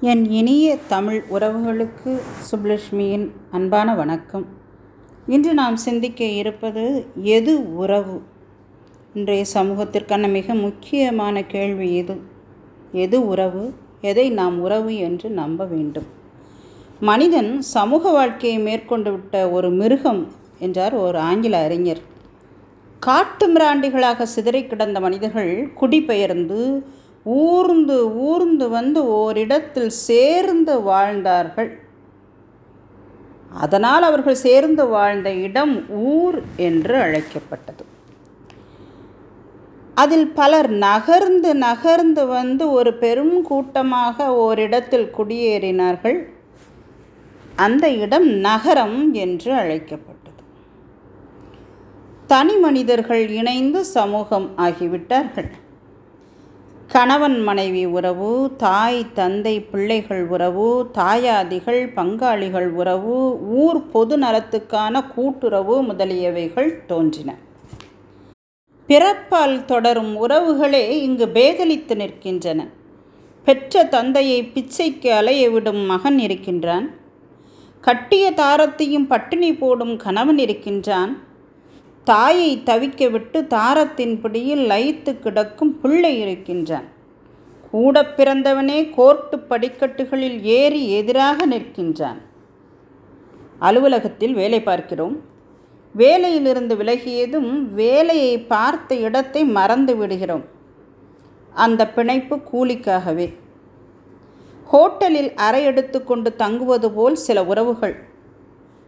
என் இனிய தமிழ் உறவுகளுக்கு சுப்லட்சுமியின் அன்பான வணக்கம். இன்று நாம் சிந்திக்க இருப்பது எது உறவு? இன்றைய சமூகத்திற்கான மிக முக்கியமான கேள்வி இது. எது உறவு? எதை நாம் உறவு என்று நம்ப வேண்டும். மனிதன் சமூக வாழ்க்கையை மேற்கொண்டு விட்ட ஒரு மிருகம் என்றார் ஒரு ஆங்கில அறிஞர். காட்டு மிராண்டிகளாக சிதறி கிடந்த மனிதர்கள் குடிபெயர்ந்து ஊர்ந்து ஊர்ந்து வந்து ஓரிடத்தில் சேர்ந்து வாழ்ந்தார்கள். அதனால் அவர்கள் சேர்ந்து வாழ்ந்த இடம் ஊர் என்று அழைக்கப்பட்டது. அதில் பலர் நகர்ந்து நகர்ந்து வந்து ஒரு பெரும் கூட்டமாக ஓரிடத்தில் குடியேறினார்கள். அந்த இடம் நகரம் என்று அழைக்கப்பட்டது. தனி மனிதர்கள் இணைந்து சமூகம் ஆகிவிட்டார்கள். கணவன் மனைவி உறவு தாய் தந்தை பிள்ளைகள் உறவு தாயாதிகள் பங்காளிகள் உறவு ஊர் பொது நலத்துக்கான கூட்டுறவு முதலியவைகள் தோன்றின. பிறப்பால் தொடரும் உறவுகளே இங்கு பேதலித்து நிற்கின்றன. பெற்ற தந்தையை பிச்சைக்கு அலைய விடும் மகன் இருக்கின்றான். கட்டிய தாரத்தையும் பட்டினி போடும் கணவன் இருக்கின்றான். தாயை தவிக்க விட்டு தாரத்தின் பிடியில் லயித்து கிடக்கும் பிள்ளை இருக்கின்றான். கூட பிறந்தவனே கோர்ட்டு படிக்கட்டுகளில் ஏறி எதிராக நிற்கின்றான். அலுவலகத்தில் வேலை பார்க்கிறோம். வேலையிலிருந்து விலகியதும் வேலையை பார்த்த இடத்தை மறந்து விடுகிறோம். அந்த பிணைப்பு கூலிக்காகவே. ஹோட்டலில் அறை எடுத்துக்கொண்டு தங்குவது போல் சில உறவுகள்.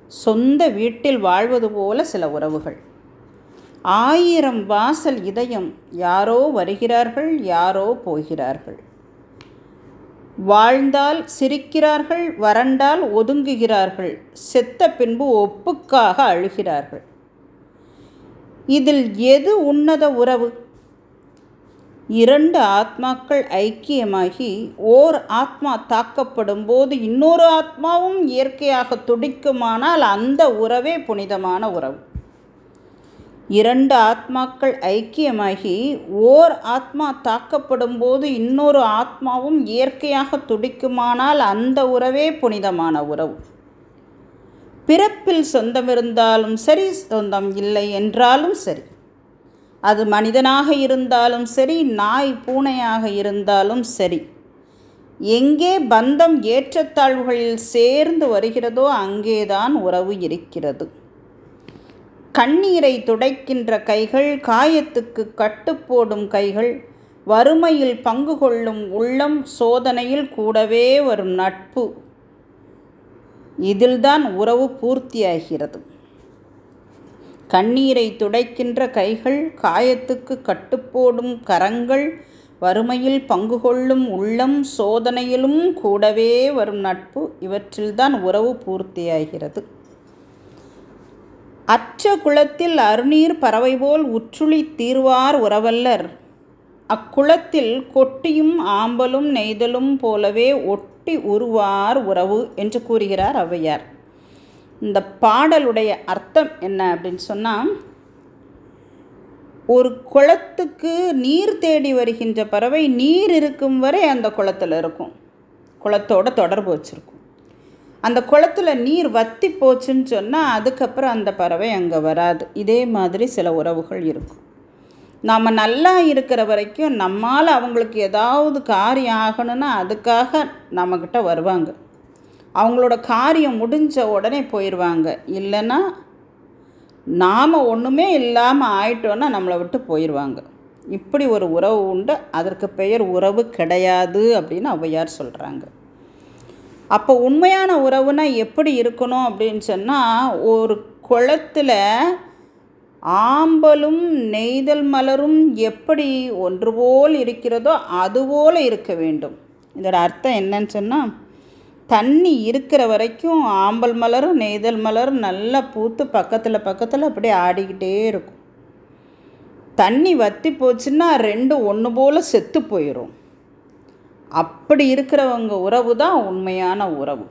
சொந்த வீட்டில் வாழ்வது போல சில உறவுகள். ஆயிரம் வாசல் இதயம் யாரோ வருகிறார்கள் யாரோ போகிறார்கள். வாழ்ந்தால் சிரிக்கிறார்கள் வறண்டால் ஒதுங்குகிறார்கள் செத்த பின்பு ஒப்புக்காக அழுகிறார்கள். இதில் எது உன்னத உறவு? இரண்டு ஆத்மாக்கள் ஐக்கியமாகி ஓர் ஆத்மா தாக்கப்படும் போது இன்னொரு ஆத்மாவும் இயற்கையாக துடிக்குமானால் அந்த உறவே புனிதமான உறவு. இரண்டு ஆத்மாக்கள் ஐக்கியமாகி ஓர் ஆத்மா தாக்கப்படும் போது இன்னொரு ஆத்மாவும் இயற்கையாக துடிக்குமானால் அந்த உறவே புனிதமான உறவு. பிறப்பில் சொந்தம் இருந்தாலும் சரி சொந்தம் இல்லை என்றாலும் சரி. அது மனிதனாக இருந்தாலும் சரி நாய் பூனையாக இருந்தாலும் சரி. எங்கே பந்தம் ஏற்றத்தாழ்வுகளில் சேர்ந்து வருகிறதோ அங்கேதான் உறவு இருக்கிறது. கண்ணீரை துடைக்கின்ற கைகள் காயத்துக்கு கட்டுப்போடும் கைகள் வறுமையில் பங்கு கொள்ளும் உள்ளம் சோதனையில் கூடவே வரும் நட்பு. இதில்தான் உறவு பூர்த்தியாகிறது. கண்ணீரை துடைக்கின்ற கைகள் காயத்துக்கு கட்டுப்போடும் கரங்கள் வறுமையில் பங்கு கொள்ளும் உள்ளம் சோதனையிலும் கூடவே வரும் நட்பு இவற்றில்தான் உறவு பூர்த்தியாகிறது. அற்ற குளத்தில் அருநீர் பறவை போல் உற்றுளி தீர்வார் உறவல்லர். அக்குளத்தில் கொட்டியும் ஆம்பலும் நெய்தலும் போலவே ஒட்டி உருவார் உறவு என்று கூறுகிறார் ஔவையார். இந்த பாடலுடைய அர்த்தம் என்ன அப்படின்னு சொன்னால் ஒரு குளத்துக்கு நீர் தேடி வருகின்ற பறவை நீர் இருக்கும் வரை அந்த குளத்தில் இருக்கும். குளத்தோட தொடர்பு வச்சுருக்கும். அந்த குளத்தில் நீர் வத்தி போச்சுன்னு சொன்னால் அதுக்கப்புறம் அந்த பறவை அங்கே வராது. இதே மாதிரி சில உறவுகள் இருக்கும். நாம் நல்லா இருக்கிற வரைக்கும் நம்மால் அவங்களுக்கு ஏதாவது காரியம் ஆகணும்னா அதுக்காக நம்மக்கிட்ட வருவாங்க. அவங்களோட காரியம் முடிஞ்ச உடனே போயிடுவாங்க இல்லைன்னா நாம் ஒன்றுமே இல்லாமல் ஆயிட்டோன்னா நம்மளை விட்டு போயிடுவாங்க இப்படி ஒரு உறவு உண்டு. அதற்கு பெயர் உறவு கிடையாது அப்படின்னு ஔவையார் சொல்கிறாங்க அப்போ உண்மையான உறவுனா எப்படி இருக்கணும் அப்படின்னு சொன்னால் ஒரு குளத்தில் ஆம்பலும் நெய்தல் மலரும் எப்படி ஒன்று போல் இருக்கிறதோ அதுபோல் இருக்க வேண்டும். இதோட அர்த்தம் என்னன்னு சொன்னால் தண்ணி இருக்கிற வரைக்கும் ஆம்பல் மலரும் நெய்தல் மலரும் நல்லா பூத்து பக்கத்தில் பக்கத்தில் அப்படியே ஆடிக்கிட்டே இருக்கும். தண்ணி வற்றி போச்சுன்னா ரெண்டும் ஒன்று போல் செத்து போயிடும் அப்படி இருக்கிறவங்க உறவு தான் உண்மையான உறவு.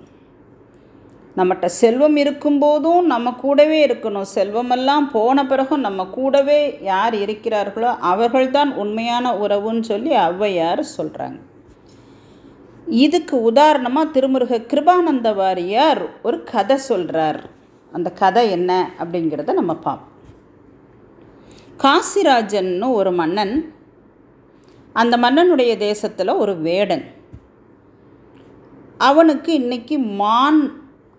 நம்மகிட்ட செல்வம் இருக்கும்போதும் நம்ம கூடவே இருக்கணும். செல்வமெல்லாம் போன பிறகும் நம்ம கூடவே யார் இருக்கிறார்களோ அவர்கள்தான் உண்மையான உறவுன்னு சொல்லி ஔவையார் சொல்கிறாங்க இதுக்கு உதாரணமாக திருமுருக கிருபானந்த வாரியார் ஒரு கதை சொல்கிறார் அந்த கதை என்ன அப்படிங்கிறத நம்ம பார்ப்போம் காசிராஜன்னு ஒரு மன்னன் அந்த மன்னனுடைய தேசத்தில் ஒரு வேடன். அவனுக்கு இன்னைக்கு மான்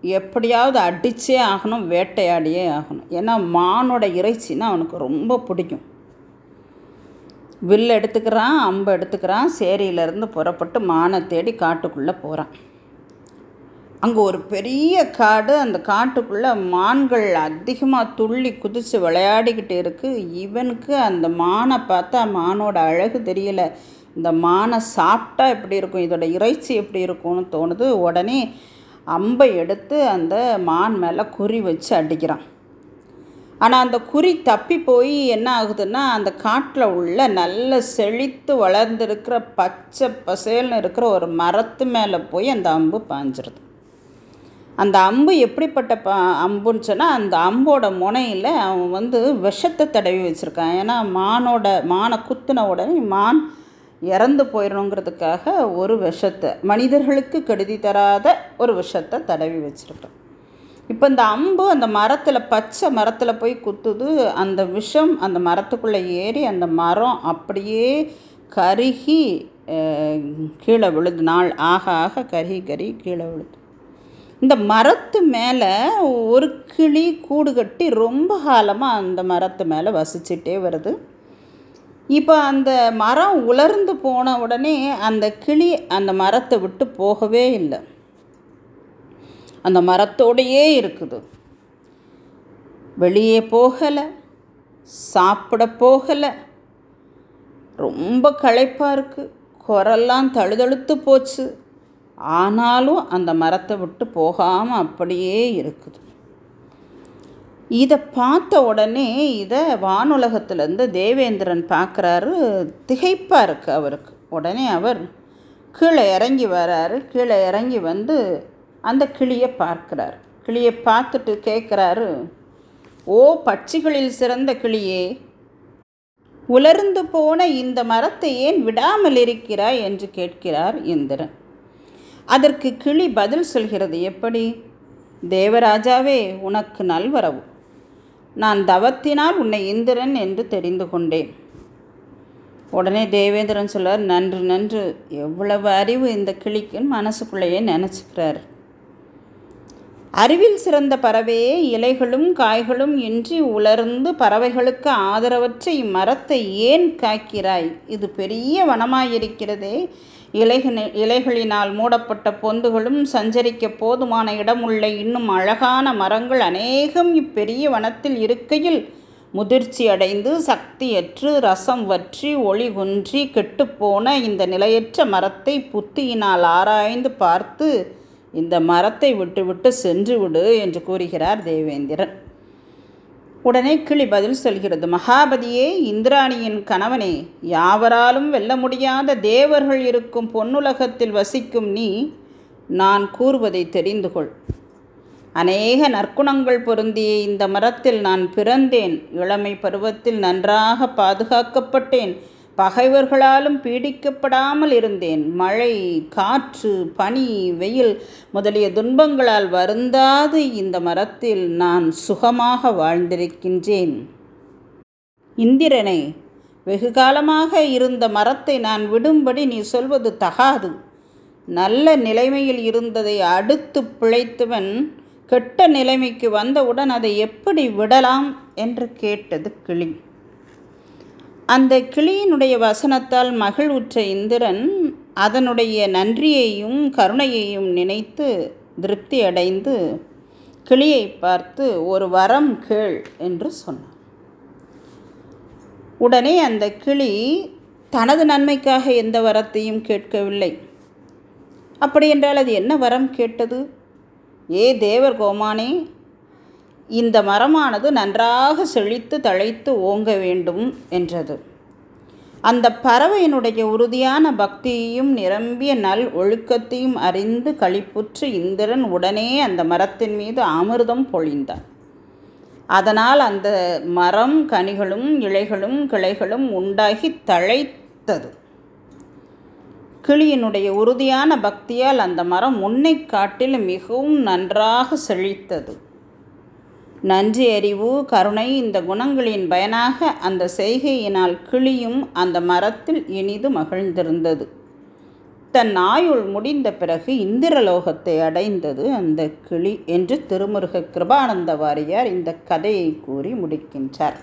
எப்படியாவது அடித்தே ஆகணும் வேட்டையாடியே ஆகணும். ஏன்னா மானோட இறைச்சின்னா அவனுக்கு ரொம்ப பிடிக்கும். வில் எடுத்துக்கிறான் அம்பு எடுத்துக்கிறான் சேரியிலேருந்து புறப்பட்டு மானை தேடி காட்டுக்குள்ளே போகிறான் அங்கே ஒரு பெரிய காடு அந்த காட்டுக்குள்ளே மான்கள் அதிகமாக துள்ளி குதித்து விளையாடிக்கிட்டு இருக்குது இவனுக்கு அந்த மானை பார்த்தா மானோட அழகு தெரியல. இந்த மானை சாப்பிட்டா எப்படி இருக்கும்? இதோட இறைச்சி எப்படி இருக்கும்னு தோணுது. உடனே அம்பை எடுத்து அந்த மான் மேலே குறி வச்சு அடிக்கிறான். ஆனால் அந்த குறி தப்பி போய் என்ன ஆகுதுன்னா அந்த காட்டில் உள்ள நல்ல செழித்து வளர்ந்துருக்கிற பச்சை பசேல்னு இருக்கிற ஒரு மரத்து மேலே போய் அந்த அம்பு பாஞ்சிருது. அந்த அம்பு எப்படிப்பட்ட ப அம்புன்னு சொன்னால் அந்த அம்போட முனையில் அவன் வந்து விஷத்தை தடவி வச்சுருக்கான். ஏன்னா மானோட மானை குத்துன உடனே மான் இறந்து போயிடணுங்கிறதுக்காக ஒரு விஷத்தை மனிதர்களுக்கு கெடுதி தராத ஒரு விஷத்தை தடவி வச்சுருக்கான். இப்போ இந்த அம்பு அந்த மரத்தில் பச்சை மரத்தில் போய் குத்துது அந்த விஷம் அந்த மரத்துக்குள்ளே ஏறி அந்த மரம் அப்படியே கருகி கீழே விழுது. நாள் ஆக ஆக கருகி கருகி கீழே விழுது. இந்த மரத்து மேலே ஒரு கிளி கூடு கட்டி ரொம்ப காலமாக அந்த மரத்து மேலே வசிச்சுட்டே வருது. இப்போ அந்த மரம் உலர்ந்து போன உடனே அந்த கிளி அந்த மரத்தை விட்டு போகவே இல்லை. அந்த மரத்தோடையே இருக்குது. வெளியே போகலை சாப்பிட போகலை. ரொம்ப களைப்பாக இருக்குது குரல்லாம் தழுதழுத்து போச்சு. ஆனாலும் அந்த மரத்தை விட்டு போகாமல் அப்படியே இருக்குது. இதை பார்த்த உடனே இதை வானுலகத்துலேருந்து தேவேந்திரன் பார்க்குறாரு திகைப்பாக இருக்குது அவருக்கு. உடனே அவர் கீழே இறங்கி வராரு. கீழே இறங்கி வந்து அந்த கிளியை பார்க்குறார். கிளியை பார்த்துட்டு கேட்குறாரு ஓ பட்சிகளில் சிறந்த கிளியே உலர்ந்து போன இந்த மரத்தை ஏன் விடாமல் இருக்கிறாய்? என்று கேட்கிறார் இந்திரன். அதற்கு கிளி பதில் சொல்கிறது எப்படி? தேவராஜாவே உனக்கு நல்வரவு. நான் தவத்தினால் உன்னை இந்திரன் என்று தெரிந்து கொண்டேன். உடனே தேவேந்திரன் சொல்வார் நன்று நன்று. எவ்வளவு அறிவு இந்த கிளிக்குன்னு மனசுக்குள்ளேயே நினச்சிக்கிறார். அறிவில் சிறந்த பறவையே இலைகளும் காய்களும் இன்றி உலர்ந்து பறவைகளுக்கு ஆதரவற்ற இம்மரத்தை ஏன் காக்கிறாய்? இது பெரிய வனமாயிருக்கிறதே. இலைகளின் இலைகளினால் மூடப்பட்ட பொந்துகளும் சஞ்சரிக்க போதுமான இடமுள்ள இன்னும் அழகான மரங்கள் அநேகம் இப்பெரிய வனத்தில் இருக்கையில் முதிர்ச்சி அடைந்து சக்தியற்று ரசம் வற்றி ஒளி குன்றி கெட்டுப்போன இந்த நிலையற்ற மரத்தை புத்தியினால் ஆராய்ந்து பார்த்து இந்த மரத்தை விட்டுவிட்டு சென்று விடு என்று கூறுகிறார் தேவேந்திரன். உடனே கிளி பதில் சொல்கிறது மகாபதியே இந்திராணியின் கணவனே யாவராலும் வெல்ல முடியாத தேவர்கள் இருக்கும் பொன்னுலகத்தில் வசிக்கும் நீ நான் கூறுவதை தெரிந்து கொள். அநேக நற்குணங்கள் பொருந்திய இந்த மரத்தில் நான் பிறந்தேன். இளமை பருவத்தில் நன்றாக பாதுகாக்கப்பட்டேன். பகைவர்களாலும் பீடிக்கப்படாமல் இருந்தேன். மழை காற்று பனி வெயில் முதலிய துன்பங்களால் வருந்தாது இந்த மரத்தில் நான் சுகமாக வாழ்ந்திருக்கின்றேன். இந்திரனை வெகு காலமாக இருந்த மரத்தை நான் விடும்படி நீ சொல்வது தகாது. நல்ல நிலைமையில் இருந்ததை அடுத்து பிழைத்தவன் கெட்ட நிலைமைக்கு வந்தவுடன் அதை எப்படி விடலாம்? என்று கேட்டது கிளி. அந்த கிளியினுடைய வசனத்தால் மகிழ்வுற்ற இந்திரன் அதனுடைய நன்றியையும் கருணையையும் நினைத்து திருப்தி அடைந்து கிளியை பார்த்து ஒரு வரம் கேள் என்று சொன்னான். உடனே அந்த கிளி தனது நன்மைக்காக எந்த வரத்தையும் கேட்கவில்லை. அப்படியென்றால் அது என்ன வரம் கேட்டது? ஏ தேவர் கோமானே இந்த மரமானது நன்றாக செழித்து தழைத்து ஓங்க வேண்டும் என்றது. அந்த பறவையினுடைய உறுதியான பக்தியையும் நிரம்பிய நல் ஒழுக்கத்தையும் அறிந்து களிப்புற்று இந்திரன் உடனே அந்த மரத்தின் மீது அமிர்தம் பொழிந்தான் அதனால் அந்த மரம் கனிகளும் இலைகளும் கிளைகளும் உண்டாகி தழைத்தது. கிளியினுடைய உறுதியான பக்தியால் அந்த மரம் முன்னை காட்டிலும் மிகவும் நன்றாக செழித்தது. நன்றி அறிவு கருணை இந்த குணங்களின் பயனாக அந்த செய்கையினால் கிளியும் அந்த மரத்தில் இனிது மகிழ்ந்திருந்தது. தன் ஆயுள் முடிந்த பிறகு இந்திரலோகத்தை அடைந்தது அந்த கிளி என்று திருமுருக கிருபானந்த வாரியார் இந்த கதையை கூறி முடிக்கின்றார்.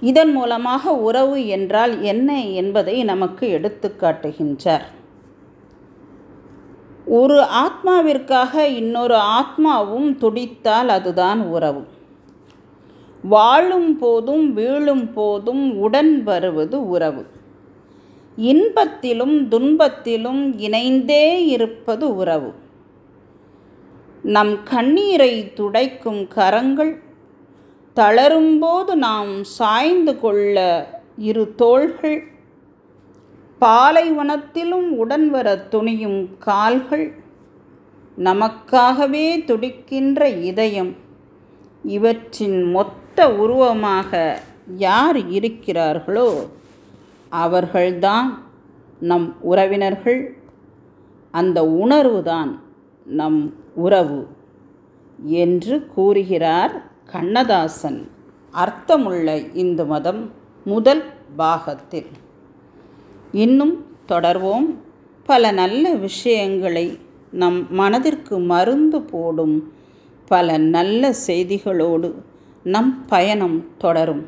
இதன் மூலமாக உறவு என்றால் என்ன என்பதை நமக்கு எடுத்துக்காட்டுகின்றார் ஒரு ஆத்மாவிற்காக இன்னொரு ஆத்மாவும் துடித்தால் அதுதான் உறவு. வாழும் போதும் வீழும் போதும் உடன் வருவது உறவு. இன்பத்திலும் துன்பத்திலும் இணைந்தே இருப்பது உறவு. நம் கண்ணீரை துடைக்கும் கரங்கள் தளரும்போது நாம் சாய்ந்து கொள்ள இரு தோள்கள் பாலைவனத்திலும் உடன் வர துணியும் கால்கள் நமக்காகவே துடிக்கின்ற இதயம். இவற்றின் மொத்த உருவமாக யார் இருக்கிறார்களோ அவர்கள்தான் நம் உறவினர்கள். அந்த உணர்வுதான் நம் உறவு என்று கூறுகிறார் கண்ணதாசன். அர்த்தமுள்ள இந்து மதம் முதல் பாகத்தில். இன்னும் தொடர்வோம். பல நல்ல விஷயங்களை நம் மனதிற்கு மருந்து போடும் பல நல்ல செய்திகளோடு நம் பயணம் தொடரும்.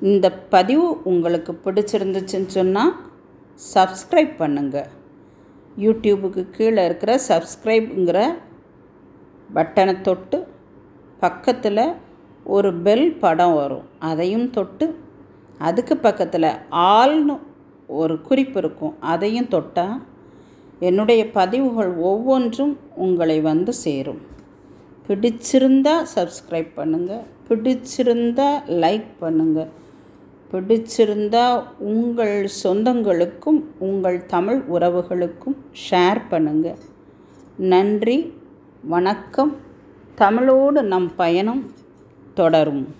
இந்த பதிவு உங்களுக்கு பிடிச்சிருந்துச்சுன்னு சொன்னால் சப்ஸ்கிரைப் பண்ணுங்கள் யூடியூபுக்கு கீழே இருக்கிற சப்ஸ்கிரைப்ங்கிற பட்டனை தொட்டு பக்கத்தில் ஒரு பெல் படம் வரும். அதையும் தொட்டு அதுக்கு பக்கத்தில் ஆள்னு ஒரு குறிப்பு இருக்கும். அதையும் தொட்டால் என்னுடைய பதிவுகள் ஒவ்வொன்றும் உங்களை வந்து சேரும். பிடிச்சிருந்தால் சப்ஸ்கிரைப் பண்ணுங்கள் பிடிச்சிருந்தால் லைக் பண்ணுங்கள் பிடிச்சிருந்தால் உங்கள் சொந்தங்களுக்கும் உங்கள் தமிழ் உறவுகளுக்கும் ஷேர் பண்ணுங்கள் நன்றி. வணக்கம். தமிழோடு நம் பயணம் தொடரும்.